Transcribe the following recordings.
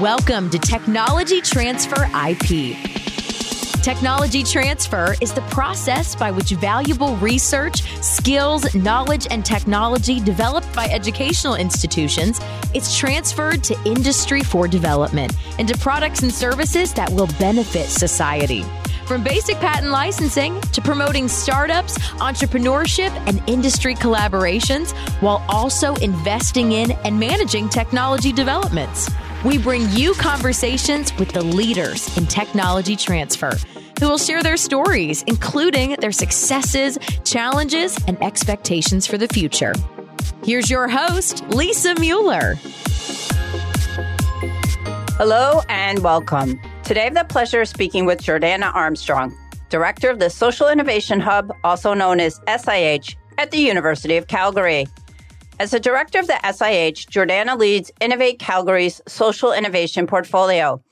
Welcome to Technology Transfer IP. Technology transfer is the process by which valuable research, skills, knowledge, and technology developed by educational institutions is transferred to industry for development into products and services that will benefit society. From basic patent licensing to promoting startups, entrepreneurship, and industry collaborations, while also investing in and managing technology developments. We bring you conversations with the leaders in technology transfer who will share their stories, including their successes, challenges, and expectations for the future. Here's your host, Lisa Mueller. Hello and welcome. Today I have the pleasure of speaking with Jordana Armstrong, Director of the Social Innovation Hub, also known as SIH, at the University of Calgary. As the director of the SIH, Jordana leads Innovate Calgary's social innovation portfolio.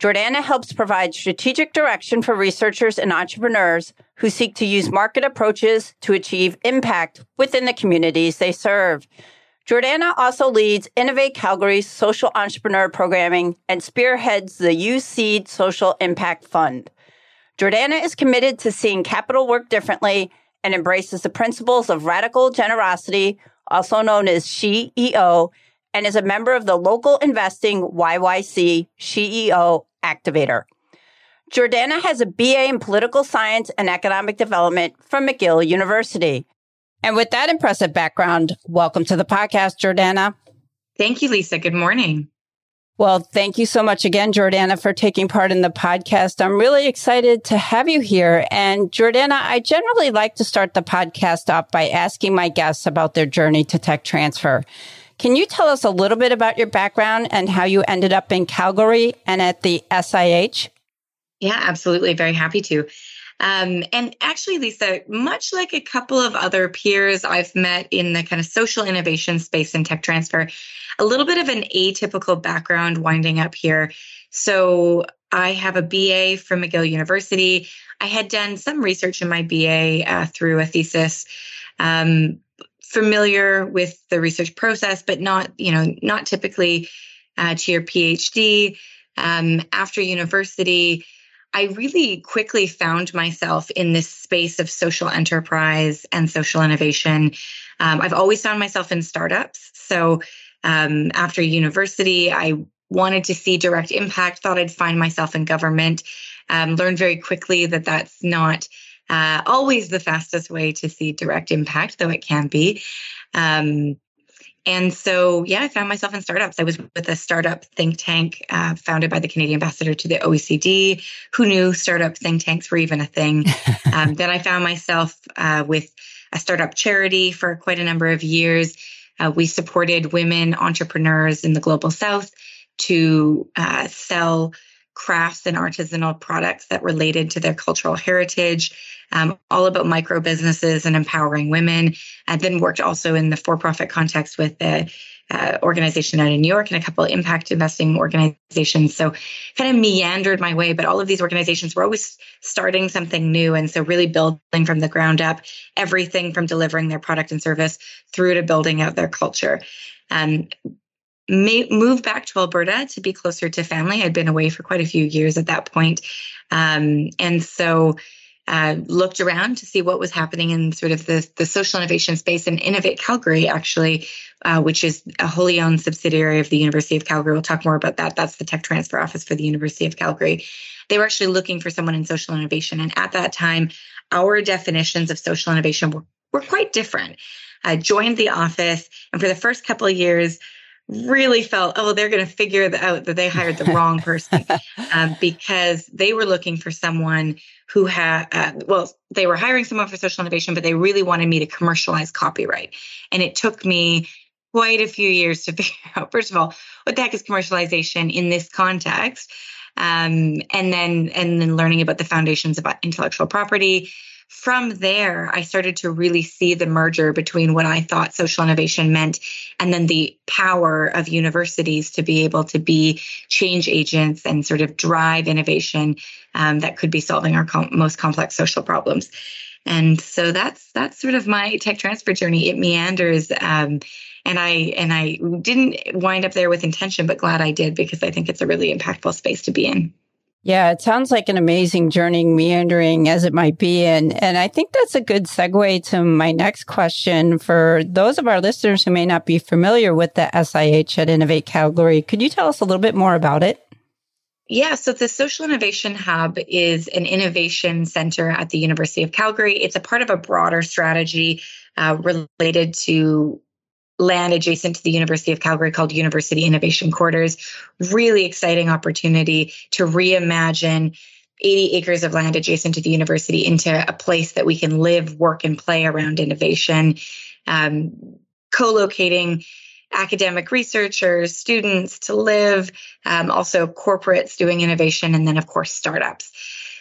Jordana helps provide strategic direction for researchers and entrepreneurs who seek to use market approaches to achieve impact within the communities they serve. Jordana also leads Innovate Calgary's social entrepreneur programming and spearheads the UCeed Social Impact Fund. Jordana is committed to seeing capital work differently and embraces the principles of radical generosity, also known as CEO, and is a member of the local investing YYC CEO activator. Jordana has a BA in political science and economic development from McGill University. And with that impressive background, welcome to the podcast, Jordana. Thank you, Lisa. Good morning. Well, thank you so much again, Jordana, for taking part in the podcast. I'm really excited to have you here. And Jordana, I generally like to start the podcast off by asking my guests about their journey to tech transfer. Can you tell us a little bit about your background and how you ended up in Calgary and at the SIH? Yeah, absolutely. Very happy to. Um, and actually, Lisa, much like a couple of other peers I've met in the kind of social innovation space and tech transfer, a little bit of an atypical background winding up here. So I have a BA from McGill University. I had done some research in my BA uh, through a thesis. Um, familiar with the research process, but not, you know, not typically uh, to your PhD. Um, after university, I really quickly found myself in this space of social enterprise and social innovation. Um, I've always found myself in startups. So um, after university, I wanted to see direct impact, thought I'd find myself in government, um, learned very quickly that that's not uh, always the fastest way to see direct impact, though it can be. Um, and so, yeah, I found myself in startups. I was with a startup think tank uh, founded by the Canadian ambassador to the OECD. Who knew startup think tanks were even a thing? um, then I found myself uh, with a startup charity for quite a number of years. Uh, we supported women entrepreneurs in the global south to uh, sell crafts and artisanal products that related to their cultural heritage um, all about micro businesses and empowering women. And then worked also in the for profit context with the uh, organization out in New York and a couple of impact investing organizations. So kind of meandered my way, but all of these organizations were always starting something new. And so really building from the ground up, everything from delivering their product and service through to building out their culture. Um, may, moved back to Alberta to be closer to family. I'd been away for quite a few years at that point. Um, and so uh, looked around to see what was happening in sort of the, the social innovation space and Innovate Calgary, actually, uh, which is a wholly owned subsidiary of the University of Calgary. We'll talk more about that. That's the tech transfer office for the University of Calgary. They were actually looking for someone in social innovation. And at that time, our definitions of social innovation were, were quite different. I joined the office, and for the first couple of years, really felt, oh, they're going to figure out that they hired the wrong person um, because they were looking for someone who had, uh, well, they were hiring someone for social innovation, but they really wanted me to commercialize copyright. And it took me quite a few years to figure out, first of all, what the heck is commercialization in this context? Um, and then, and then learning about the foundations about intellectual property from there, I started to really see the merger between what I thought social innovation meant and then the power of universities to be able to be change agents and sort of drive innovation um, that could be solving our com- most complex social problems. And so that's that's sort of my tech transfer journey. It meanders. Um, and I and I didn't wind up there with intention, but glad I did because I think it's a really impactful space to be in. Yeah, it sounds like an amazing journey, meandering as it might be. And, and I think that's a good segue to my next question for those of our listeners who may not be familiar with the SIH at Innovate Calgary. Could you tell us a little bit more about it? Yeah, so the Social Innovation Hub is an innovation center at the University of Calgary. It's a part of a broader strategy uh, related to land adjacent to the University of Calgary called University Innovation Quarters. Really exciting opportunity to reimagine 80 acres of land adjacent to the university into a place that we can live, work, and play around innovation, um, co locating academic researchers, students to live, um, also corporates doing innovation, and then, of course, startups.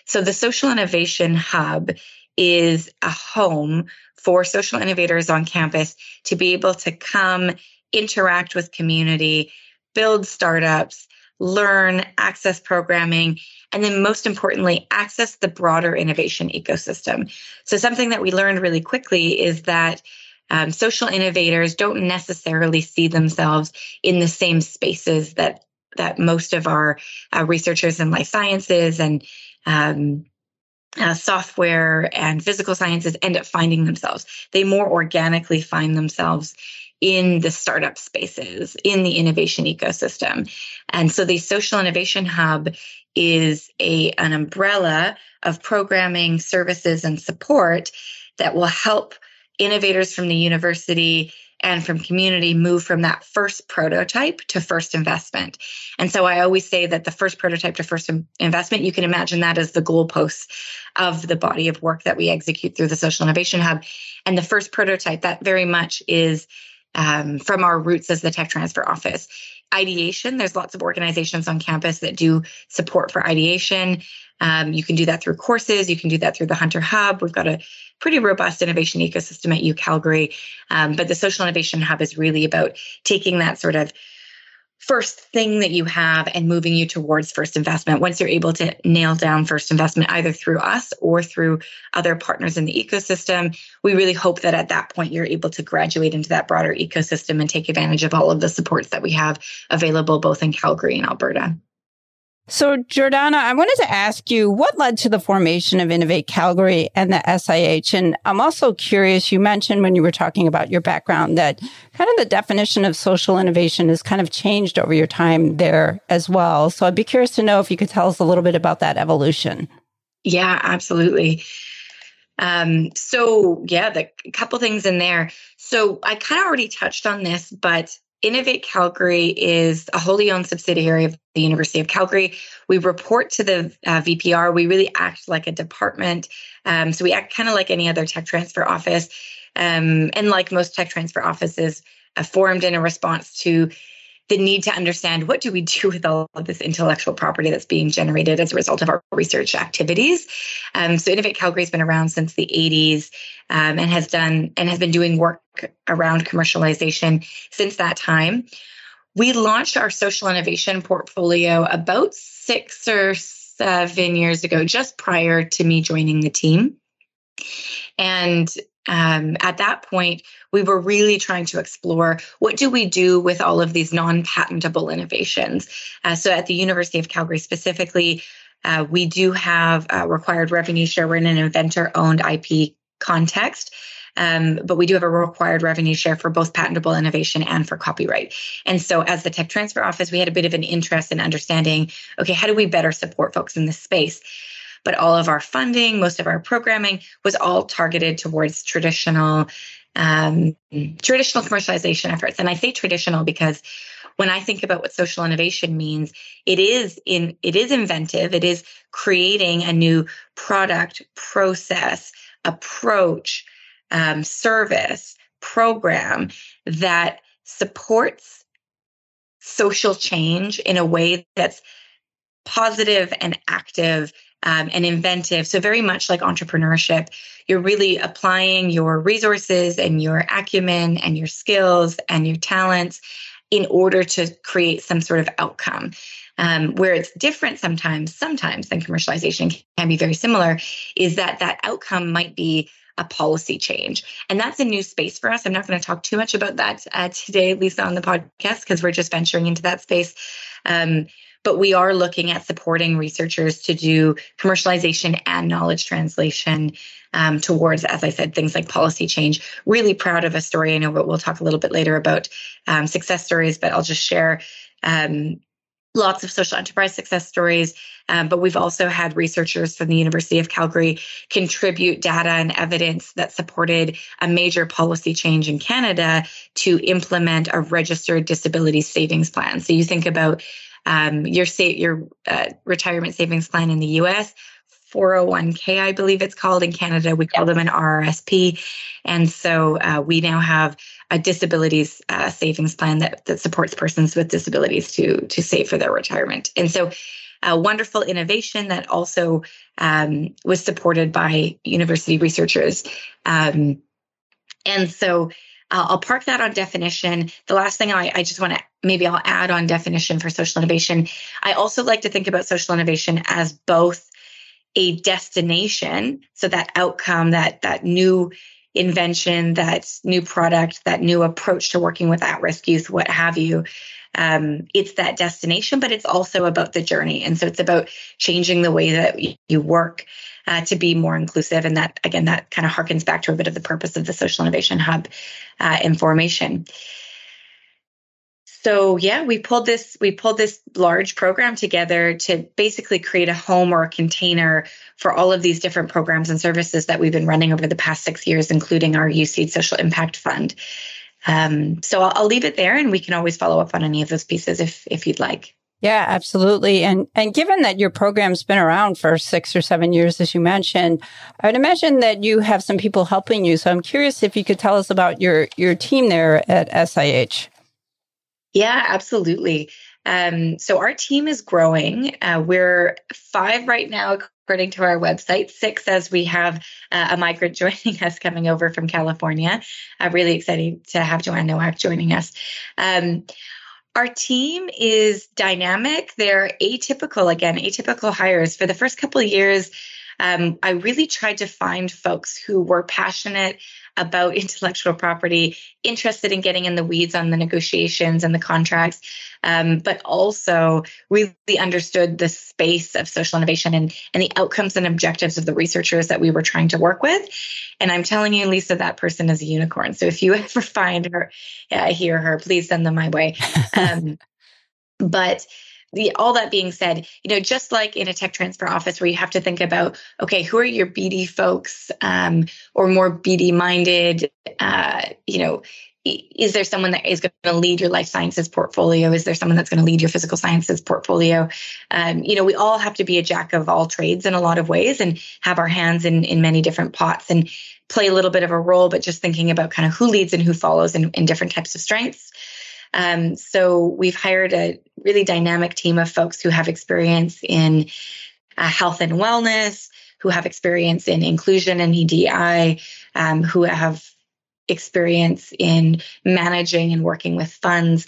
So the Social Innovation Hub is a home for social innovators on campus to be able to come interact with community, build startups, learn, access programming, and then most importantly, access the broader innovation ecosystem. So, something that we learned really quickly is that um, social innovators don't necessarily see themselves in the same spaces that that most of our uh, researchers in life sciences and um, uh, software and physical sciences end up finding themselves. They more organically find themselves in the startup spaces, in the innovation ecosystem. And so the Social Innovation Hub is a, an umbrella of programming, services, and support that will help innovators from the university and from community move from that first prototype to first investment. And so I always say that the first prototype to first investment, you can imagine that as the goalposts of the body of work that we execute through the Social Innovation Hub. And the first prototype, that very much is um, from our roots as the Tech Transfer Office. Ideation, there's lots of organizations on campus that do support for ideation. Um, you can do that through courses. You can do that through the Hunter Hub. We've got a pretty robust innovation ecosystem at U Calgary. Um, but the Social Innovation Hub is really about taking that sort of first thing that you have and moving you towards first investment. Once you're able to nail down first investment, either through us or through other partners in the ecosystem, we really hope that at that point you're able to graduate into that broader ecosystem and take advantage of all of the supports that we have available both in Calgary and Alberta. So, Jordana, I wanted to ask you what led to the formation of Innovate Calgary and the SIH. And I'm also curious, you mentioned when you were talking about your background that kind of the definition of social innovation has kind of changed over your time there as well. So, I'd be curious to know if you could tell us a little bit about that evolution. Yeah, absolutely. Um, so yeah, the couple things in there. So I kind of already touched on this, but Innovate Calgary is a wholly owned subsidiary of the University of Calgary. We report to the uh, VPR. We really act like a department. Um, so we act kind of like any other tech transfer office. Um, and like most tech transfer offices, uh, formed in a response to the need to understand what do we do with all of this intellectual property that's being generated as a result of our research activities. Um, so Innovate Calgary has been around since the 80s um, and has done and has been doing work around commercialization since that time. We launched our social innovation portfolio about six or seven years ago, just prior to me joining the team. And um, at that point, we were really trying to explore what do we do with all of these non-patentable innovations. Uh, so at the University of Calgary specifically, uh, we do have required revenue share. We're in an inventor-owned IP context. Um, but we do have a required revenue share for both patentable innovation and for copyright. And so, as the tech transfer office, we had a bit of an interest in understanding okay, how do we better support folks in this space? But all of our funding, most of our programming was all targeted towards traditional um, traditional commercialization efforts. And I say traditional because when I think about what social innovation means, it is in it is inventive. It is creating a new product, process, approach, um, service, program that supports social change in a way that's positive and active um, and inventive. So, very much like entrepreneurship, you're really applying your resources and your acumen and your skills and your talents in order to create some sort of outcome. Um, where it's different sometimes, sometimes than commercialization can be very similar, is that that outcome might be a policy change. And that's a new space for us. I'm not going to talk too much about that uh, today, Lisa, on the podcast, because we're just venturing into that space. Um, but we are looking at supporting researchers to do commercialization and knowledge translation um, towards, as I said, things like policy change. Really proud of a story. I know we'll talk a little bit later about um, success stories, but I'll just share um, lots of social enterprise success stories. Um, but we've also had researchers from the University of Calgary contribute data and evidence that supported a major policy change in Canada to implement a registered disability savings plan. So you think about um, your state your uh, retirement savings plan in the US. 401k, I believe it's called in Canada. We call them an RRSP. And so uh, we now have a disabilities uh, savings plan that, that supports persons with disabilities to, to save for their retirement. And so a wonderful innovation that also um, was supported by university researchers. Um, and so uh, I'll park that on definition. The last thing I, I just want to maybe I'll add on definition for social innovation. I also like to think about social innovation as both a destination, so that outcome, that that new invention, that new product, that new approach to working with at-risk youth, what have you. Um, it's that destination, but it's also about the journey, and so it's about changing the way that you work uh, to be more inclusive. And that, again, that kind of harkens back to a bit of the purpose of the Social Innovation Hub uh, information. So yeah, we pulled this we pulled this large program together to basically create a home or a container for all of these different programs and services that we've been running over the past six years, including our UCeed Social Impact Fund. Um, so I'll, I'll leave it there, and we can always follow up on any of those pieces if if you'd like. Yeah, absolutely. And and given that your program's been around for six or seven years, as you mentioned, I would imagine that you have some people helping you. So I'm curious if you could tell us about your your team there at SIH. Yeah, absolutely. Um, so our team is growing. Uh, we're five right now, according to our website, six as we have uh, a migrant joining us coming over from California. Uh, really excited to have Joanne Nowak joining us. Um, our team is dynamic. They're atypical, again, atypical hires. For the first couple of years, um, I really tried to find folks who were passionate about intellectual property, interested in getting in the weeds on the negotiations and the contracts, um, but also really understood the space of social innovation and, and the outcomes and objectives of the researchers that we were trying to work with. And I'm telling you, Lisa, that person is a unicorn. So if you ever find her, yeah, hear her, please send them my way. Um, but the, all that being said, you know, just like in a tech transfer office where you have to think about, okay, who are your BD folks um, or more BD minded, uh, you know, is there someone that is going to lead your life sciences portfolio? Is there someone that's going to lead your physical sciences portfolio? Um, you know, we all have to be a jack of all trades in a lot of ways and have our hands in in many different pots and play a little bit of a role, but just thinking about kind of who leads and who follows in, in different types of strengths. Um, so we've hired a really dynamic team of folks who have experience in uh, health and wellness, who have experience in inclusion and EDI, um, who have experience in managing and working with funds.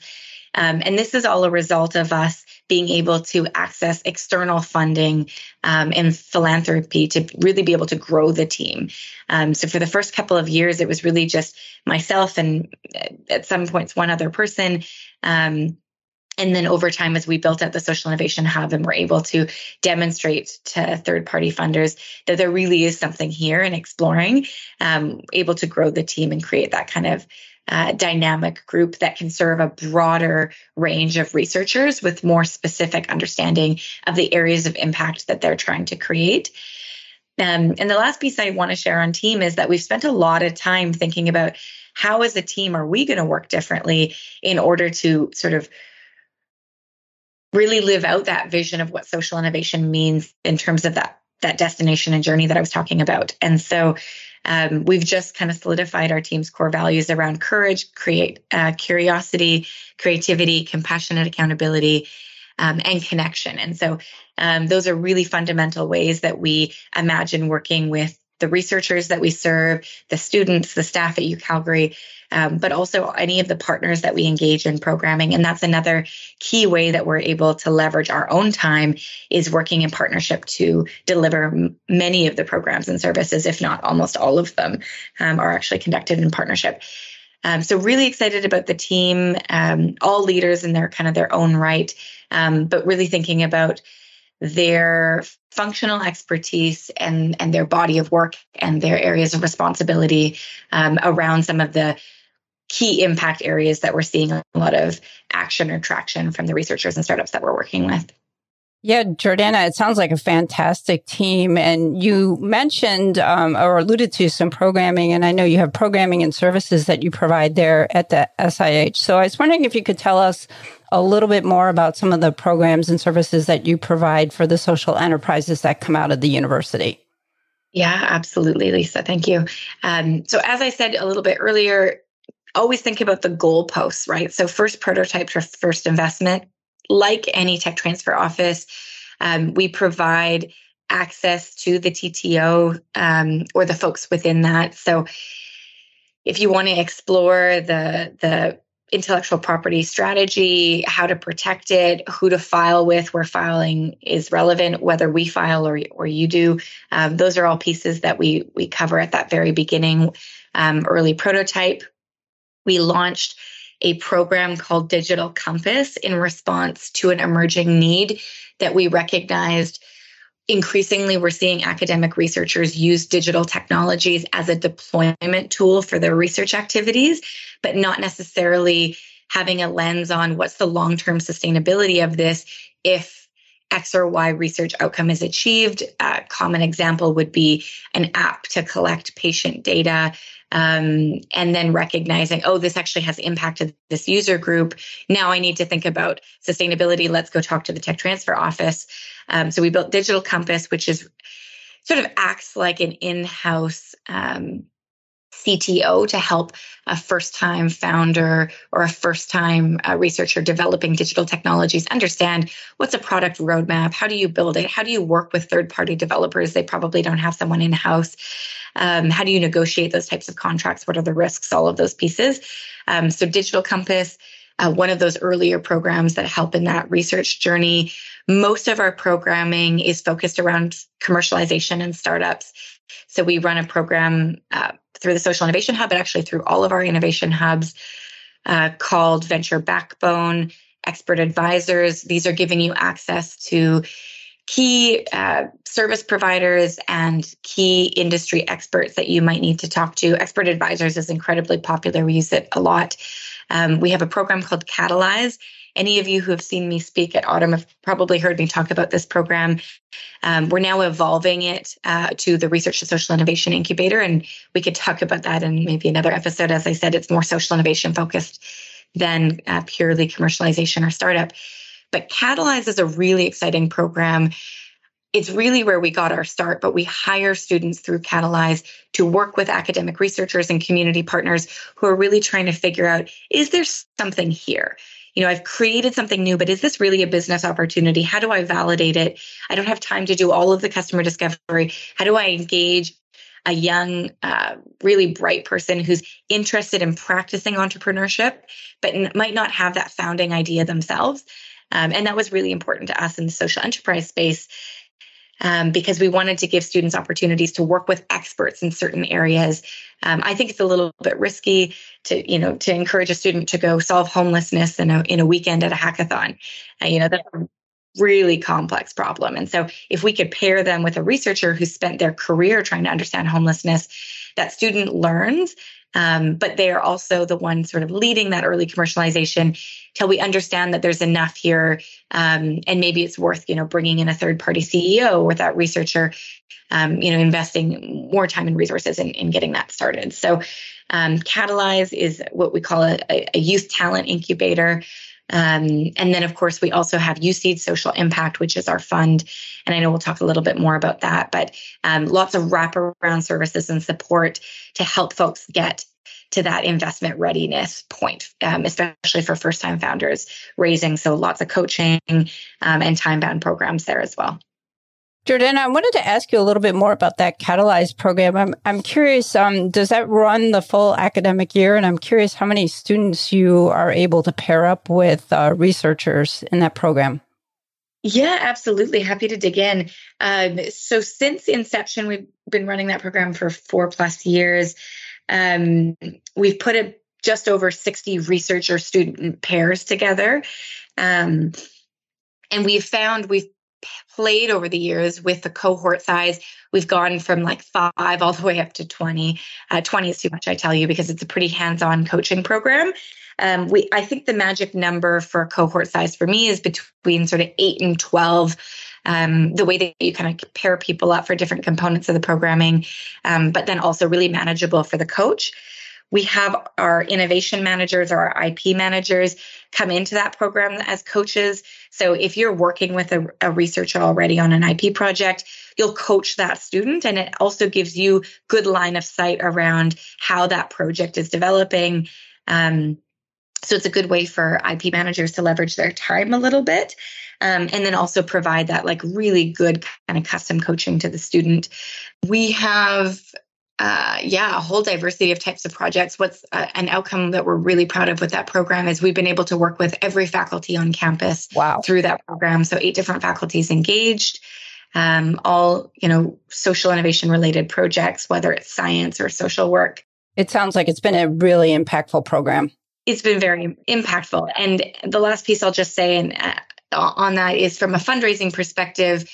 Um, and this is all a result of us being able to access external funding um, and philanthropy to really be able to grow the team. Um, so for the first couple of years, it was really just myself and uh, at some points one other person. Um, and then over time, as we built out the social innovation hub and were able to demonstrate to third party funders that there really is something here and exploring, um, able to grow the team and create that kind of uh, dynamic group that can serve a broader range of researchers with more specific understanding of the areas of impact that they're trying to create. Um, and the last piece I want to share on team is that we've spent a lot of time thinking about how, as a team, are we going to work differently in order to sort of really live out that vision of what social innovation means in terms of that that destination and journey that I was talking about. And so um, we've just kind of solidified our team's core values around courage, create uh, curiosity, creativity, compassionate accountability, um, and connection. And so um, those are really fundamental ways that we imagine working with the researchers that we serve, the students, the staff at UCalgary, um, but also any of the partners that we engage in programming. And that's another key way that we're able to leverage our own time is working in partnership to deliver m- many of the programs and services, if not almost all of them, um, are actually conducted in partnership. Um, so really excited about the team, um, all leaders in their kind of their own right, um, but really thinking about their functional expertise and and their body of work and their areas of responsibility um, around some of the key impact areas that we're seeing a lot of action or traction from the researchers and startups that we're working with. Yeah, Jordana, it sounds like a fantastic team. And you mentioned um, or alluded to some programming, and I know you have programming and services that you provide there at the SIH. So I was wondering if you could tell us a little bit more about some of the programs and services that you provide for the social enterprises that come out of the university. Yeah, absolutely, Lisa. Thank you. Um, so, as I said a little bit earlier, always think about the goalposts, right? So, first prototype for first investment. Like any tech transfer office, um, we provide access to the TTO um, or the folks within that. So, if you want to explore the the intellectual property strategy, how to protect it, who to file with, where filing is relevant, whether we file or, or you do. Um, those are all pieces that we we cover at that very beginning, um, early prototype. We launched a program called Digital Compass in response to an emerging need that we recognized increasingly we're seeing academic researchers use digital technologies as a deployment tool for their research activities, but not necessarily having a lens on what's the long term sustainability of this if X or Y research outcome is achieved. A common example would be an app to collect patient data um, and then recognizing, oh, this actually has impacted this user group. Now I need to think about sustainability. Let's go talk to the tech transfer office. Um, so we built Digital Compass, which is sort of acts like an in-house um, CTO to help a first time founder or a first time uh, researcher developing digital technologies understand what's a product roadmap, how do you build it, how do you work with third party developers? They probably don't have someone in house. Um, how do you negotiate those types of contracts? What are the risks? All of those pieces. Um, so, Digital Compass, uh, one of those earlier programs that help in that research journey. Most of our programming is focused around commercialization and startups. So, we run a program uh, through the Social Innovation Hub, but actually through all of our innovation hubs uh, called Venture Backbone. Expert advisors. These are giving you access to key uh, service providers and key industry experts that you might need to talk to. Expert advisors is incredibly popular. We use it a lot. Um, we have a program called Catalyze. Any of you who have seen me speak at AUTM have probably heard me talk about this program. Um, we're now evolving it uh, to the Research and Social Innovation Incubator, and we could talk about that in maybe another episode. As I said, it's more social innovation focused than uh, purely commercialization or startup. But Catalyze is a really exciting program. It's really where we got our start, but we hire students through Catalyze to work with academic researchers and community partners who are really trying to figure out is there something here? You know, I've created something new, but is this really a business opportunity? How do I validate it? I don't have time to do all of the customer discovery. How do I engage a young, uh, really bright person who's interested in practicing entrepreneurship, but n- might not have that founding idea themselves? Um, and that was really important to us in the social enterprise space um, because we wanted to give students opportunities to work with experts in certain areas. Um, I think it's a little bit risky to, you know, to encourage a student to go solve homelessness in a in a weekend at a hackathon. Uh, you know, that's a really complex problem. And so, if we could pair them with a researcher who spent their career trying to understand homelessness, that student learns um, but they are also the ones sort of leading that early commercialization till we understand that there's enough here um, and maybe it's worth you know bringing in a third party ceo or that researcher um, you know investing more time and resources in, in getting that started. So um, catalyze is what we call a, a youth talent incubator um, and then, of course, we also have UCeed Social Impact, which is our fund. And I know we'll talk a little bit more about that, but um, lots of wraparound services and support to help folks get to that investment readiness point, um, especially for first time founders raising. So lots of coaching um, and time bound programs there as well. Jordana, I wanted to ask you a little bit more about that Catalyze program. I'm, I'm curious, um, does that run the full academic year? And I'm curious how many students you are able to pair up with uh, researchers in that program. Yeah, absolutely. Happy to dig in. Um, so, since inception, we've been running that program for four plus years. Um, we've put a, just over 60 researcher student pairs together. Um, and we've found we've played over the years with the cohort size. We've gone from like five all the way up to 20. Uh, 20 is too much, I tell you, because it's a pretty hands on coaching program. Um, we, I think the magic number for cohort size for me is between sort of eight and 12. Um, the way that you kind of pair people up for different components of the programming, um, but then also really manageable for the coach. We have our innovation managers or our IP managers come into that program as coaches. So if you're working with a, a, researcher already on an IP project, you'll coach that student and it also gives you good line of sight around how that project is developing. Um, so it's a good way for IP managers to leverage their time a little bit. Um, and then also provide that like really good kind of custom coaching to the student. We have uh, yeah, a whole diversity of types of projects. What's uh, an outcome that we're really proud of with that program is we've been able to work with every faculty on campus wow. through that program. So eight different faculties engaged, um, all you know, social innovation related projects, whether it's science or social work. It sounds like it's been a really impactful program. It's been very impactful. And the last piece I'll just say, and uh, on that is from a fundraising perspective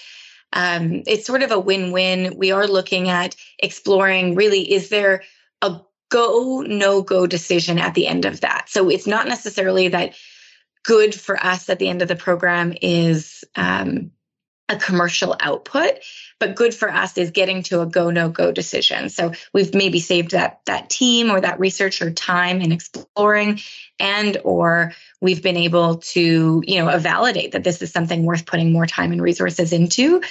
um, it's sort of a win-win. We are looking at exploring really is there a go no go decision at the end of that. So it's not necessarily that good for us at the end of the program is um, a commercial output but good for us is getting to a go no go decision. So we've maybe saved that that team or that researcher time in exploring and or we've been able to you know validate that this is something worth putting more time and resources into.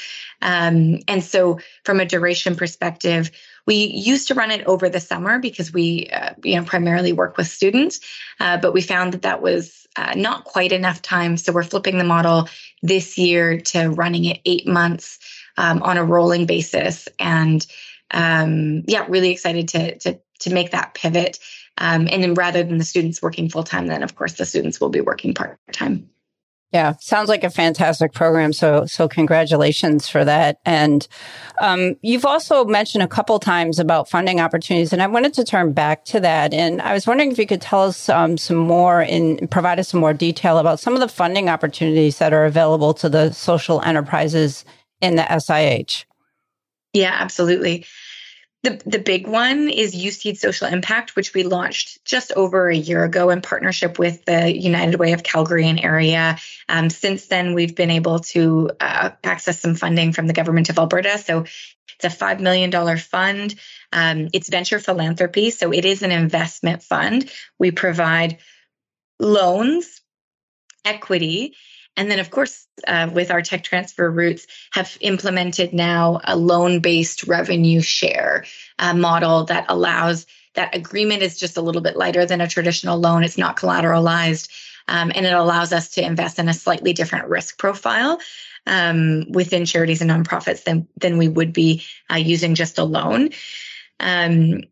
Um, and so from a duration perspective we used to run it over the summer because we uh, you know primarily work with students uh, but we found that that was uh, not quite enough time. So we're flipping the model this year to running it eight months um, on a rolling basis and um, yeah really excited to to to make that pivot um, and then rather than the students working full time, then of course the students will be working part time. Yeah, sounds like a fantastic program. So, so congratulations for that. And um, you've also mentioned a couple times about funding opportunities, and I wanted to turn back to that. And I was wondering if you could tell us um, some more and provide us some more detail about some of the funding opportunities that are available to the social enterprises in the SIH. Yeah, absolutely. The, the big one is UCeed Social Impact, which we launched just over a year ago in partnership with the United Way of Calgary and area. Um, since then, we've been able to uh, access some funding from the government of Alberta. So it's a $5 million fund. Um, it's venture philanthropy, so it is an investment fund. We provide loans, equity, and then, of course, uh, with our tech transfer routes, have implemented now a loan based revenue share uh, model that allows that agreement is just a little bit lighter than a traditional loan. It's not collateralized, um, and it allows us to invest in a slightly different risk profile um, within charities and nonprofits than than we would be uh, using just a loan. Um,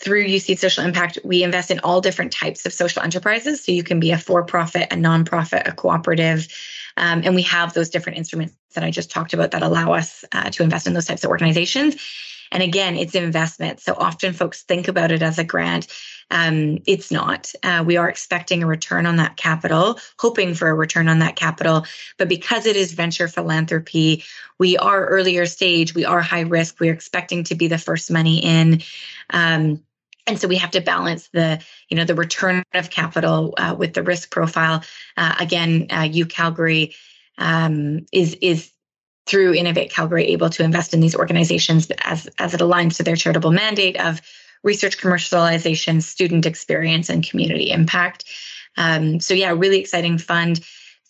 through UCeed Social Impact, we invest in all different types of social enterprises. So you can be a for profit, a nonprofit, a cooperative. Um, and we have those different instruments that I just talked about that allow us uh, to invest in those types of organizations. And again, it's investment. So often folks think about it as a grant. Um, it's not. Uh, we are expecting a return on that capital, hoping for a return on that capital. But because it is venture philanthropy, we are earlier stage, we are high risk, we're expecting to be the first money in. Um, and so we have to balance the you know the return of capital uh, with the risk profile. Uh, again uh, u calgary um, is is through innovate calgary able to invest in these organizations as as it aligns to their charitable mandate of research commercialization student experience and community impact. Um, so yeah really exciting fund.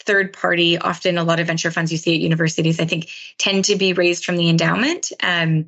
Third party often a lot of venture funds you see at universities i think tend to be raised from the endowment. Um,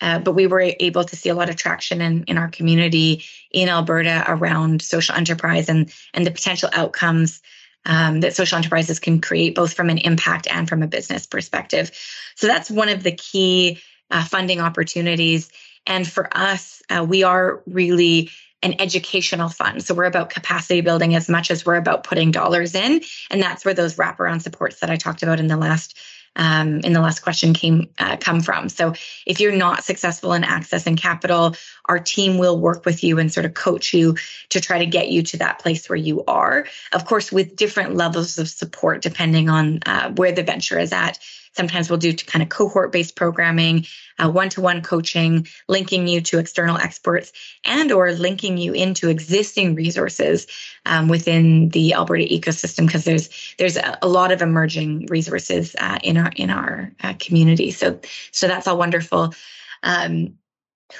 uh, but we were able to see a lot of traction in, in our community in Alberta around social enterprise and, and the potential outcomes um, that social enterprises can create, both from an impact and from a business perspective. So that's one of the key uh, funding opportunities. And for us, uh, we are really an educational fund. So we're about capacity building as much as we're about putting dollars in. And that's where those wraparound supports that I talked about in the last um, in the last question came uh, come from. So if you're not successful in accessing capital, our team will work with you and sort of coach you to try to get you to that place where you are. Of course, with different levels of support depending on uh, where the venture is at. Sometimes we'll do kind of cohort based programming, one to one coaching, linking you to external experts and or linking you into existing resources um, within the Alberta ecosystem because there's there's a, lot of emerging resources uh, in our in our uh, community. So so that's all wonderful. Um,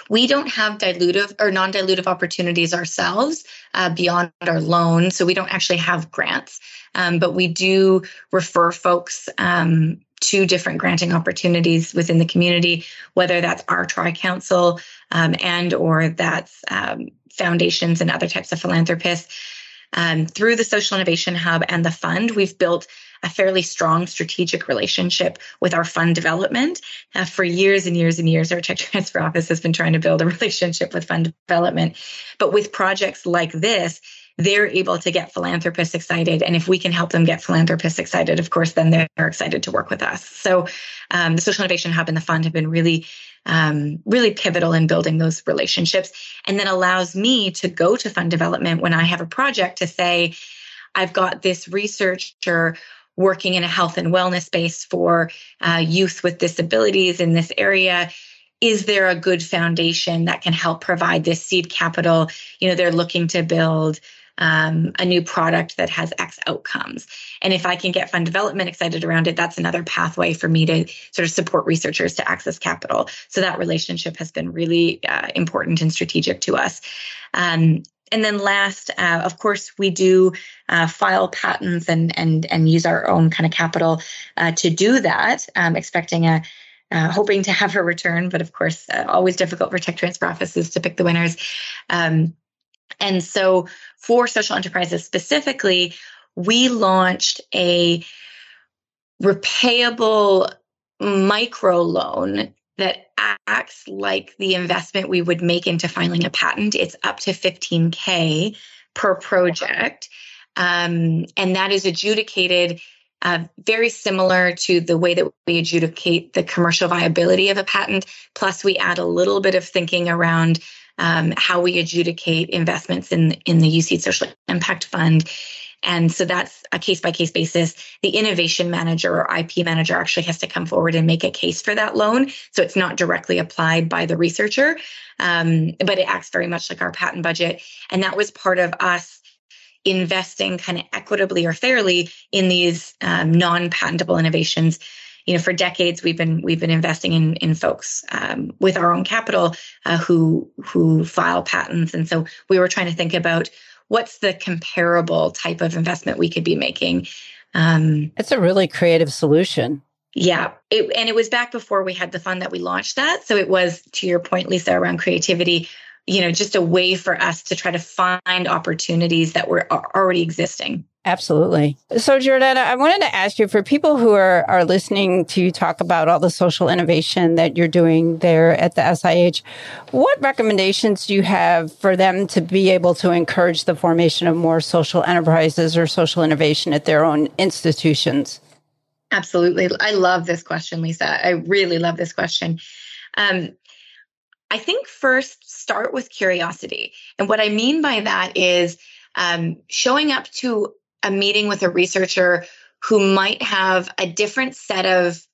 we don't have dilutive or non-dilutive opportunities ourselves uh, beyond our loan so we don't actually have grants um, but we do refer folks um, two different granting opportunities within the community, whether that's our Tri Council um, and or that's um, foundations and other types of philanthropists. Um, through the Social Innovation Hub and the fund, we've built a fairly strong strategic relationship with our fund development. Uh, for years and years and years, our tech transfer office has been trying to build a relationship with fund development. But with projects like this, they're able to get philanthropists excited. And if we can help them get philanthropists excited, of course, then they're excited to work with us. So um, the Social Innovation Hub and the fund have been really, um, really pivotal in building those relationships and then allows me to go to fund development when I have a project to say, I've got this researcher working in a health and wellness space for uh, youth with disabilities in this area is there a good foundation that can help provide this seed capital you know they're looking to build um, a new product that has X outcomes. And if I can get fund development excited around it, that's another pathway for me to sort of support researchers to access capital. So that relationship has been really uh, important and strategic to us. Um, and then last, uh, of course, we do uh, file patents and and and use our own kind of capital uh, to do that, um, expecting a uh, hoping to have a return, but of course, uh, always difficult for tech transfer offices to pick the winners. Um, and so for social enterprises specifically, we launched a repayable micro loan that acts like the investment we would make into filing a patent. It's up to 15K per project. Um, and that is adjudicated uh, very similar to the way that we adjudicate the commercial viability of a patent. Plus, we add a little bit of thinking around um, how we adjudicate investments in in the UCeed Social Impact Fund. And so that's a case by case basis. The innovation manager or IP manager actually has to come forward and make a case for that loan. So it's not directly applied by the researcher, um, but it acts very much like our patent budget. And that was part of us investing kind of equitably or fairly in these um, non patentable innovations you know for decades we've been we've been investing in in folks um, with our own capital uh, who who file patents. And so we were trying to think about what's the comparable type of investment we could be making. Um, it's a really creative solution. Yeah. It, and it was back before we had the fund that we launched that. So it was to your point lisa around creativity you know just a way for us to try to find opportunities that were already existing Absolutely. So, Jordana, I wanted to ask you for people who are, are listening to you talk about all the social innovation that you're doing there at the SIH, what recommendations do you have for them to be able to encourage the formation of more social enterprises or social innovation at their own institutions? Absolutely. I love this question, Lisa. I really love this question. Um, I think first start with curiosity. And what I mean by that is um, showing up to a meeting with a researcher who might have a different set of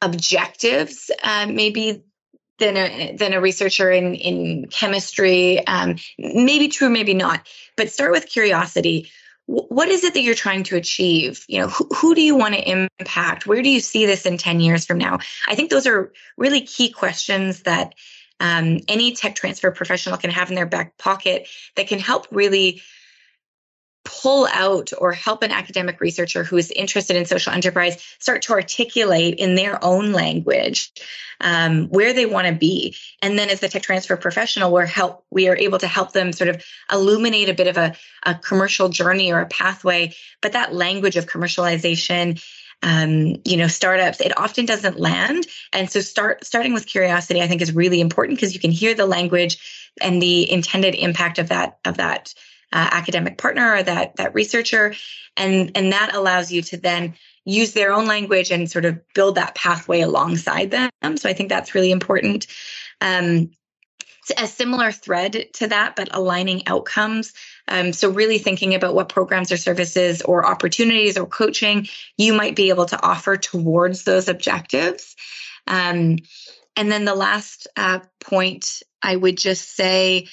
objectives, uh, maybe than a than a researcher in in chemistry. Um, maybe true, maybe not. But start with curiosity. what is it that you're trying to achieve? You know, who, who do you want to impact? Where do you see this in ten years from now? I think those are really key questions that um, any tech transfer professional can have in their back pocket that can help really pull out or help an academic researcher who is interested in social enterprise start to articulate in their own language um, where they want to be. And then as the tech transfer professional we're help we are able to help them sort of illuminate a bit of a, a commercial journey or a pathway. But that language of commercialization um, you know startups it often doesn't land. And so start starting with curiosity i think is really important because you can hear the language and the intended impact of that of that uh, academic partner or that that researcher and and that allows you to then use their own language and sort of build that pathway alongside them so i think that's really important um, a similar thread to that, but aligning outcomes. Um, so, really thinking about what programs or services or opportunities or coaching you might be able to offer towards those objectives. Um, and then the last uh, point, I would just say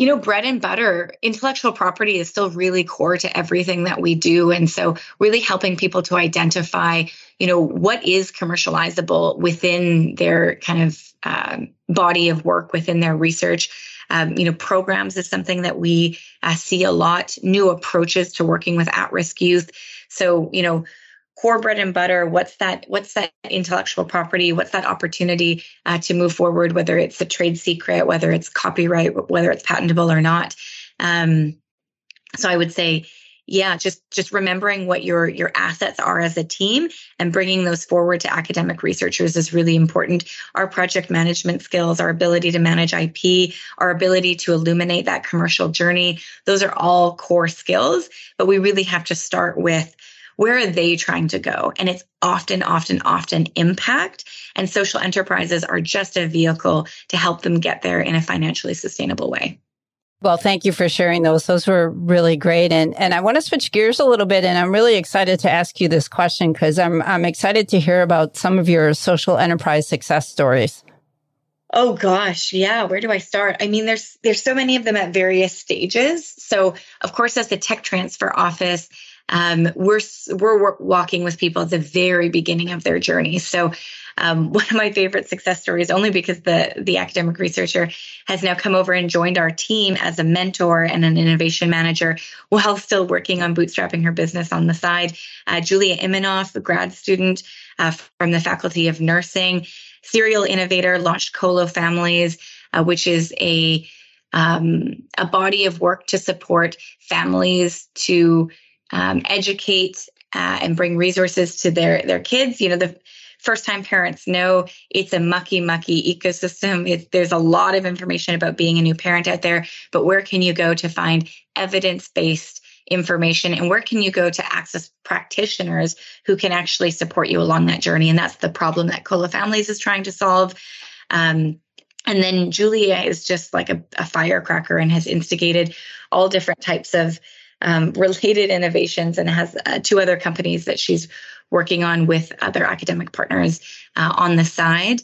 you know, bread and butter, intellectual property is still really core to everything that we do. And so, really helping people to identify, you know, what is commercializable within their kind of um, body of work, within their research. Um, you know, programs is something that we uh, see a lot, new approaches to working with at risk youth. So, you know, core bread and butter what's that what's that intellectual property what's that opportunity uh, to move forward whether it's a trade secret whether it's copyright whether it's patentable or not. Um, so i would say yeah just just remembering what your your assets are as a team and bringing those forward to academic researchers is really important. Our project management skills our ability to manage ip our ability to illuminate that commercial journey those are all core skills but we really have to start with where are they trying to go? And it's often, often, often impact. And social enterprises are just a vehicle to help them get there in a financially sustainable way. Well, thank you for sharing those. Those were really great. And, and I want to switch gears a little bit. And I'm really excited to ask you this question because I'm, I'm excited to hear about some of your social enterprise success stories. Oh gosh, yeah, where do I start? I mean there's there's so many of them at various stages. So, of course as the tech transfer office, um, we're we're walking with people at the very beginning of their journey. So um, one of my favorite success stories, only because the the academic researcher has now come over and joined our team as a mentor and an innovation manager while still working on bootstrapping her business on the side. Uh, Julia Imanoff, a grad student uh, from the Faculty of Nursing, serial innovator, launched Colo Families, uh, which is a um, a body of work to support families to um, educate uh, and bring resources to their their kids. You know, the first time parents know it's a mucky mucky ecosystem. It, there's a lot of information about being a new parent out there, but where can you go to find evidence based information and where can you go to access practitioners who can actually support you along that journey and that's the problem that Colo Families is trying to solve um, and then Julia is just like a, a, firecracker and has instigated all different types of um, related innovations and has uh, two other companies that she's working on with other academic partners uh, on the side.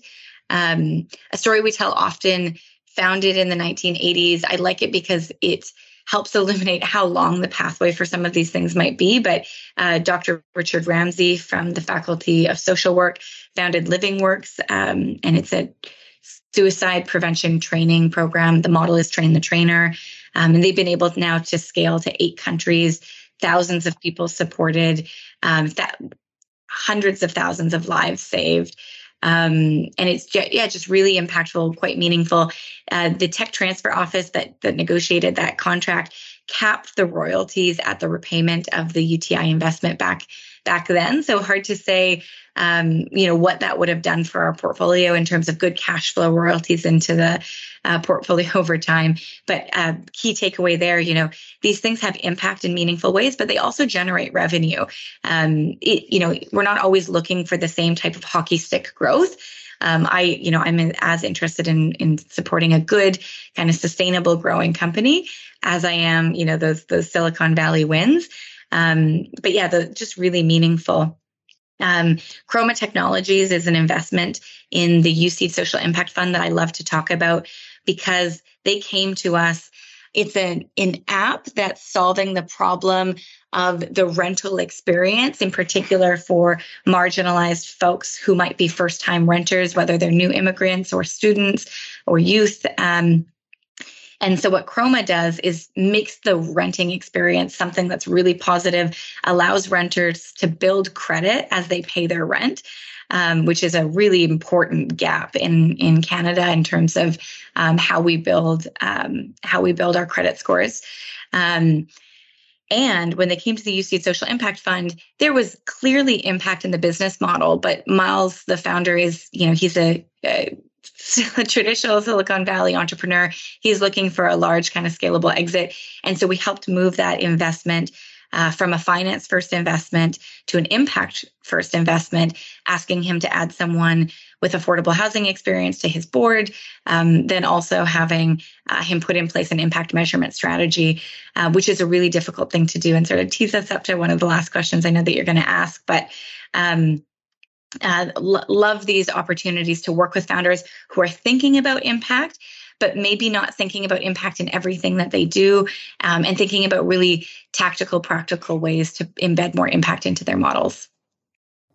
Um, a story we tell often, founded in the 1980s. I like it because it helps illuminate how long the pathway for some of these things might be. But uh, Dr. Richard Ramsay from the Faculty of Social Work founded LivingWorks, um, and it's a suicide prevention training program. The model is train the trainer. Um, and they've been able now to scale to eight countries, thousands of people supported, um, that hundreds of thousands of lives saved. Um, and it's yeah, just really impactful, quite meaningful. Uh, the tech transfer office that that negotiated that contract capped the royalties at the repayment of the UTI investment back back then. So hard to say, um, you know, what that would have done for our portfolio in terms of good cash flow royalties into the uh, portfolio over time. But uh, key takeaway there, you know, these things have impact in meaningful ways, but they also generate revenue. Um, it, you know, we're not always looking for the same type of hockey stick growth. Um, I, you know, I'm as interested in in supporting a good kind of sustainable growing company as I am, you know, those those Silicon Valley wins. Um, but yeah, the just really meaningful. Um, Chroma Technologies is an investment in the UCeed Social Impact Fund that I love to talk about because they came to us. It's an, an app that's solving the problem of the rental experience, in particular for marginalized folks who might be first time renters, whether they're new immigrants or students or youth. Um, And so what Chroma does is makes the renting experience something that's really positive, allows renters to build credit as they pay their rent. Um, which is a really important gap in in Canada in terms of um, how we build um, how we build our credit scores. Um, and when they came to the UCeed Social Impact Fund, there was clearly impact in the business model. But Miles, the founder, is you know he's a, a a traditional Silicon Valley entrepreneur. He's looking for a large kind of scalable exit. And so we helped move that investment uh, from a finance first investment to an impact first investment, asking him to add someone with affordable housing experience to his board, um, then also having uh, him put in place an impact measurement strategy, uh, which is a really difficult thing to do and sort of tease us up to one of the last questions I know that you're going to ask. But um, uh, l- love these opportunities to work with founders who are thinking about impact but maybe not thinking about impact in everything that they do um, and thinking about really tactical practical ways to embed more impact into their models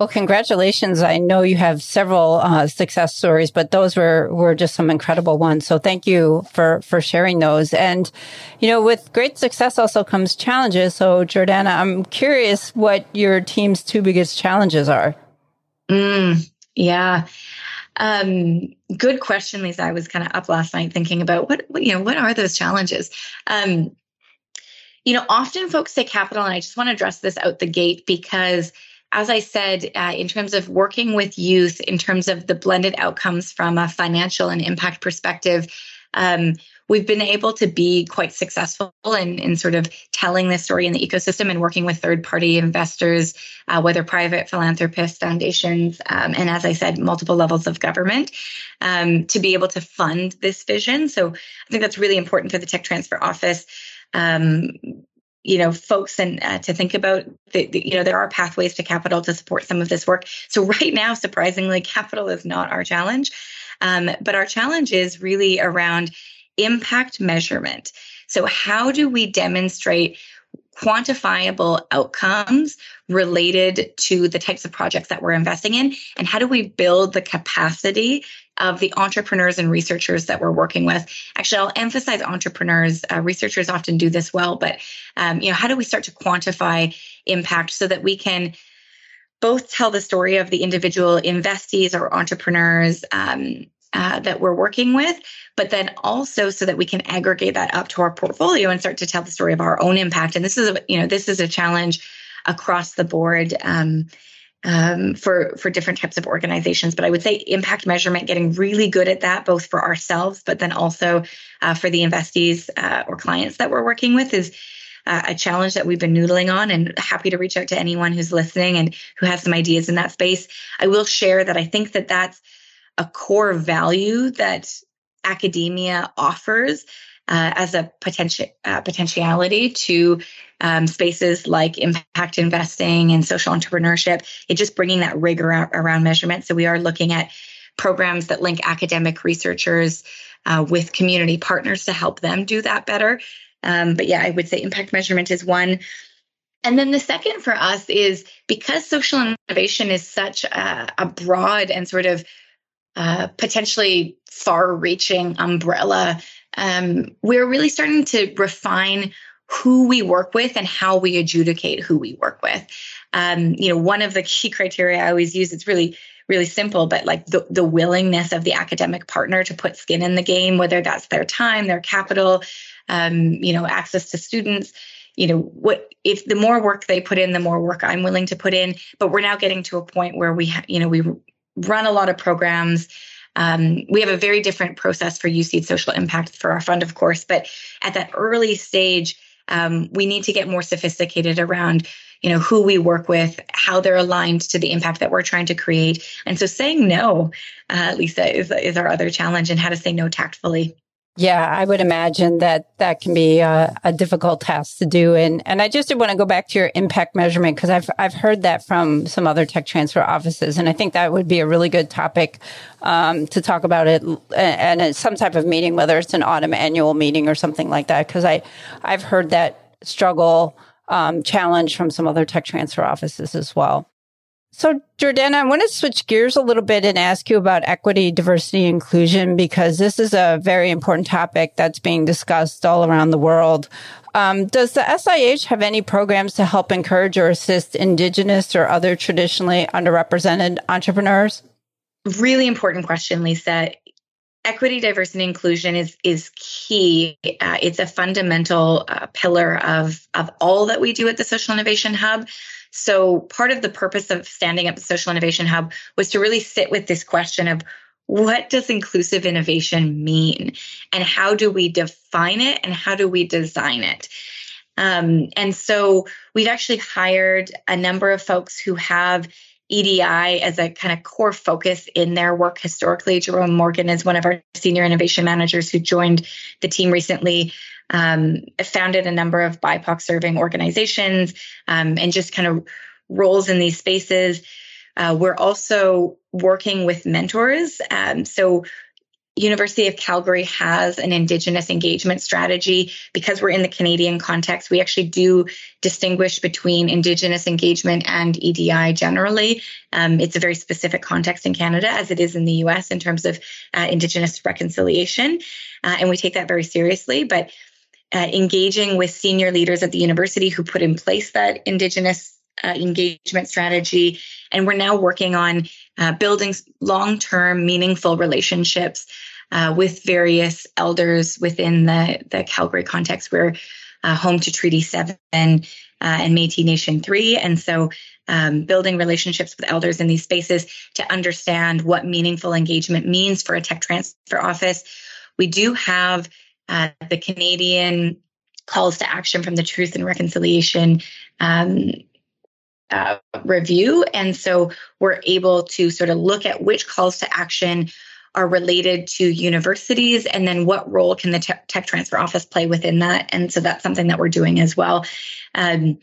well, congratulations. I know you have several uh, success stories, but those were, were just some incredible ones. So thank you for, for sharing those. And, you know, with great success also comes challenges. So Jordana, I'm curious what your team's two biggest challenges are. Mm, yeah. Um, good question, Lisa. I was kind of up last night thinking about what, what, you know, what are those challenges? Um, you know, often folks say capital, and I just want to address this out the gate because, as I said, uh, in terms of working with youth, in terms of the blended outcomes from a financial and impact perspective, um, we've been able to be quite successful in, in sort of telling this story in the ecosystem and working with third party investors, uh, whether private philanthropists, foundations, um, and as I said, multiple levels of government um, to be able to fund this vision. So I think that's really important for the tech transfer office. Um, you know folks and uh, to think about the, you know there are pathways to capital to support some of this work so right now surprisingly capital is not our challenge um, but our challenge is really around impact measurement. So, how do we demonstrate quantifiable outcomes related to the types of projects that we're investing in? And how do we build the capacity of the entrepreneurs and researchers that we're working with? Actually, I'll emphasize entrepreneurs. Uh, researchers often do this well, but um, you know, how do we start to quantify impact so that we can both tell the story of the individual investees or entrepreneurs um, uh, that we're working with, but then also so that we can aggregate that up to our portfolio and start to tell the story of our own impact. And this is, a, you know, this is a challenge across the board um, um, for for different types of organizations. But I would say impact measurement, getting really good at that, both for ourselves, but then also uh, for the investees uh, or clients that we're working with, is uh, a challenge that we've been noodling on and happy to reach out to anyone who's listening and who has some ideas in that space. I will share that I think that that's a core value that academia offers uh, as a potential uh, potentiality to um, spaces like impact investing and social entrepreneurship. It's just bringing that rigor around measurement. So we are looking at programs that link academic researchers uh, with community partners to help them do that better. Um, but yeah, I would say impact measurement is one. And then the second for us is because social innovation is such a, a broad and sort of uh, potentially far reaching umbrella, um, we're really starting to refine who we work with and how we adjudicate who we work with. Um, you know, one of the key criteria I always use, it's really, really simple, but like the, the willingness of the academic partner to put skin in the game, whether that's their time, their capital, um, you know, access to students. You know what if the more work they put in the more work i'm willing to put in. But we're now getting to a point where we ha- you know we run a lot of programs. Um, we have a very different process for UCeed social impact for our fund, of course, but at that early stage, um, we need to get more sophisticated around you know who we work with how they're aligned to the impact that we're trying to create and so saying no uh, lisa is, is our other challenge and how to say no tactfully yeah, I would imagine that that can be a, a, difficult task to do. And and I just did want to go back to your impact measurement because I've I've heard that from some other tech transfer offices, and I think that would be a really good topic um, to talk about it and some type of meeting, whether it's an AUTM annual meeting or something like that. Because I I've heard that struggle um, challenge from some other tech transfer offices as well. So, Jordana, I want to switch gears a little bit and ask you about equity, diversity, inclusion, because this is a very important topic that's being discussed all around the world. Um, does the SIH have any programs to help encourage or assist Indigenous or other traditionally underrepresented entrepreneurs? Really important question, Lisa. Equity, diversity, inclusion is is key. Uh, it's a fundamental uh, pillar of of all that we do at the Social Innovation Hub. So, part of the purpose of standing up the Social Innovation Hub was to really sit with this question of what does inclusive innovation mean? And how do we define it and how do we design it? Um, and so we've actually hired a number of folks who have EDI as a kind of core focus in their work. Historically. Jerome Morgan is one of our senior innovation managers who joined the team recently, um, founded a number of BIPOC serving organizations, um, and just kind of roles in these spaces. Uh, we're also working with mentors. Um, so University of Calgary has an Indigenous engagement strategy. Because we're in the Canadian context, we actually do distinguish between Indigenous engagement and EDI generally. Um, it's a very specific context in Canada, as it is in the US in terms of uh, Indigenous reconciliation. Uh, and we take that very seriously. But uh, engaging with senior leaders at the university who put in place that Indigenous uh, engagement strategy. And we're now working on uh, building long term, meaningful relationships uh, with various elders within the, the Calgary context. We're uh, home to Treaty 7 uh, and Metis Nation 3. And so um, building relationships with elders in these spaces to understand what meaningful engagement means for a tech transfer office. We do have uh, the Canadian calls to action from the Truth and Reconciliation um, uh, review. And so we're able to sort of look at which calls to action are related to universities and then what role can the te- tech transfer office play within that. And so that's something that we're doing as well. Um,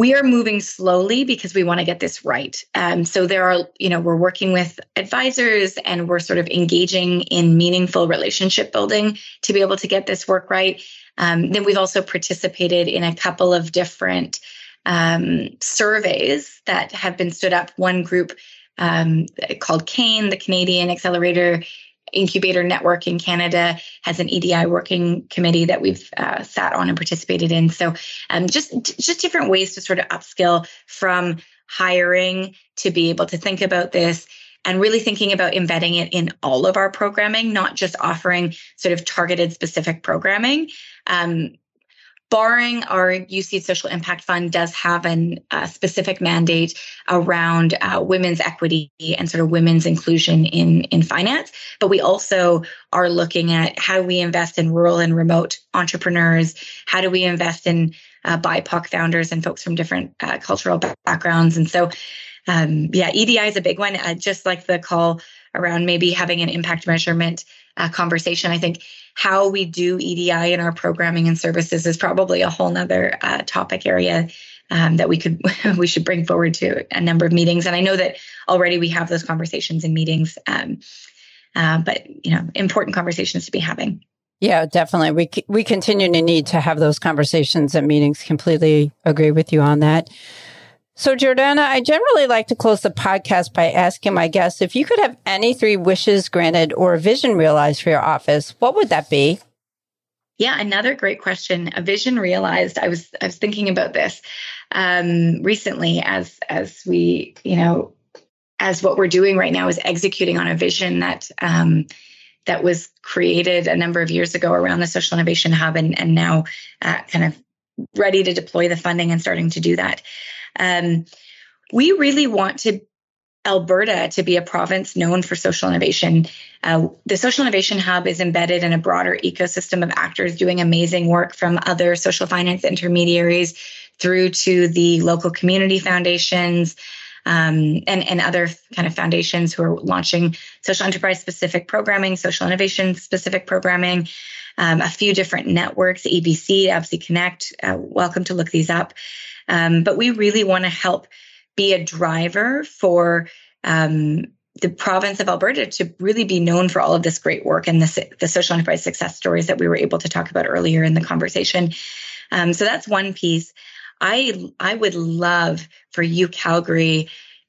we are moving slowly because we want to get this right. Um, so there are, you know, we're working with advisors and we're sort of engaging in meaningful relationship building to be able to get this work right. Um, then we've also participated in a couple of different um, surveys that have been stood up. One group um, called CAIN, the Canadian Accelerator Incubator Network in Canada, has an EDI working committee that we've uh, sat on and participated in. So, um, just just different ways to sort of upskill from hiring to be able to think about this and really thinking about embedding it in all of our programming, not just offering sort of targeted specific programming. Um, barring our UCeed Social Impact Fund does have a uh, specific mandate around uh, women's equity and sort of women's inclusion in in finance, but we also are looking at how do we invest in rural and remote entrepreneurs, how do we invest in uh, BIPOC founders and folks from different uh, cultural backgrounds, and so. Um, yeah, EDI is a big one. Uh, just like the call around maybe having an impact measurement uh, conversation. I think how we do EDI in our programming and services is probably a whole nother uh, topic area um, that we could we should bring forward to a number of meetings. And I know that already we have those conversations in meetings, um, uh, but you know, important conversations to be having. Yeah, definitely. We we continue to need to have those conversations at meetings. Completely agree with you on that. So, Jordana, I generally like to close the podcast by asking my guests if you could have any three wishes granted or a vision realized for your office, what would that be? Yeah, another great question. A vision realized. I was I was thinking about this um, recently as as we you know as what we're doing right now is executing on a vision that um, that was created a number of years ago around the Social Innovation Hub, and and now uh, kind of ready to deploy the funding and starting to do that. Um, we really want to Alberta to be a province known for social innovation. Uh, the Social Innovation Hub is embedded in a broader ecosystem of actors doing amazing work from other social finance intermediaries through to the local community foundations um, and, and other kind of foundations who are launching social enterprise specific programming, social innovation specific programming. Um, a few different networks, ABC, ABSI Connect. Uh, welcome to look these up. Um, but we really want to help be a driver for um, the province of Alberta to really be known for all of this great work and the, the social enterprise success stories that we were able to talk about earlier in the conversation. Um, so that's one piece. I I would love for you, Calgary,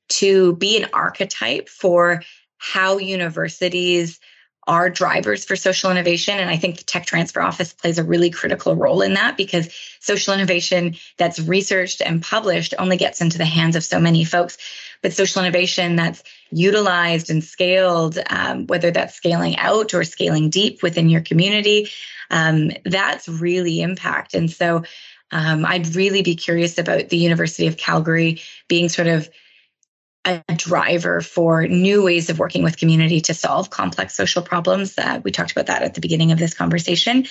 to be an archetype for how universities are drivers for social innovation. And I think the Tech Transfer Office plays a really critical role in that because social innovation that's researched and published only gets into the hands of so many folks. But social innovation that's utilized and scaled, um, whether that's scaling out or scaling deep within your community, um, that's really impact. And so um, I'd really be curious about the University of Calgary being sort of a driver for new ways of working with community to solve complex social problems. Uh, we talked about that at the beginning of this conversation.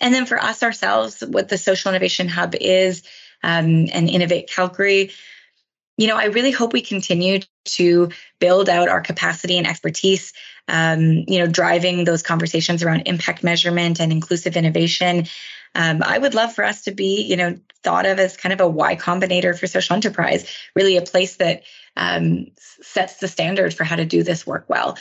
And then for us ourselves, what the Social Innovation Hub is um, and Innovate Calgary, you know, I really hope we continue to build out our capacity and expertise, um, you know, driving those conversations around impact measurement and inclusive innovation. Um, I would love for us to be, you know, thought of as kind of a Y Combinator for social enterprise, really a place that um, sets the standard for how to do this work well.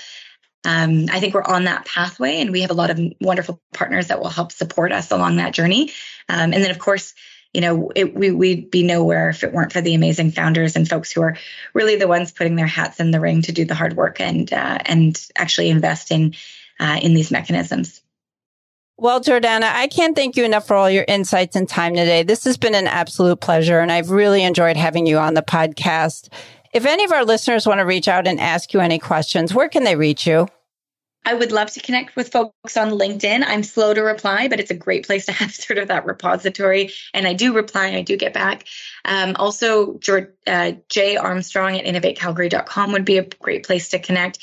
Um, I think we're on that pathway, and we have a lot of wonderful partners that will help support us along that journey. Um, and then, of course, you know, it, we, we'd be nowhere if it weren't for the amazing founders and folks who are really the ones putting their hats in the ring to do the hard work and uh, and actually invest in uh, in these mechanisms. Well, Jordana, I can't thank you enough for all your insights and time today. This has been an absolute pleasure, and I've really enjoyed having you on the podcast. If any of our listeners want to reach out and ask you any questions, where can they reach you? I would love to connect with folks on LinkedIn. I'm slow to reply, but it's a great place to have sort of that repository. And I do reply, I do get back. Um, also, uh, Jay Armstrong at innovatecalgary.com would be a great place to connect.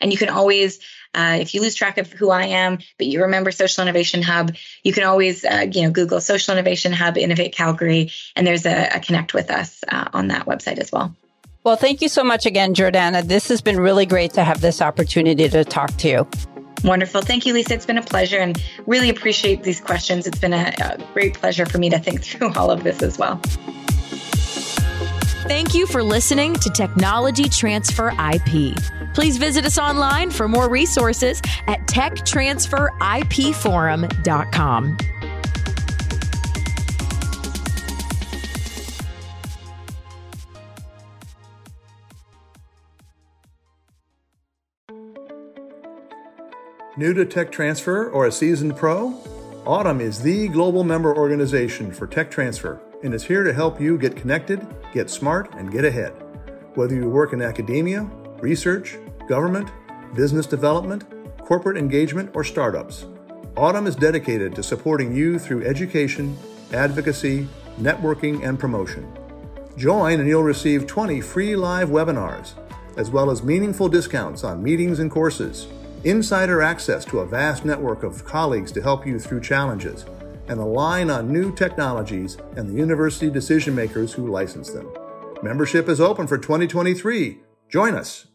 And you can always, uh, if you lose track of who I am, but you remember Social Innovation Hub, you can always, uh, you know, Google Social Innovation Hub, Innovate Calgary, and there's a, a connect with us uh, on that website as well. Well, thank you so much again, Jordana. This has been really great to have this opportunity to talk to you. Wonderful. Thank you, Lisa. It's been a pleasure and really appreciate these questions. It's been a, a great pleasure for me to think through all of this as well. Thank you for listening to Technology Transfer IP. Please visit us online for more resources at techtransferipforum.com. New to tech transfer or a seasoned pro? AUTM is the global member organization for tech transfer and is here to help you get connected, get smart, and get ahead. Whether you work in academia, research, government, business development, corporate engagement, or startups, AUTM is dedicated to supporting you through education, advocacy, networking, and promotion. Join and you'll receive 20 free live webinars, as well as meaningful discounts on meetings and courses insider access to a vast network of colleagues to help you through challenges, and align on new technologies and the university decision makers who license them. Membership is open for 2023. Join us.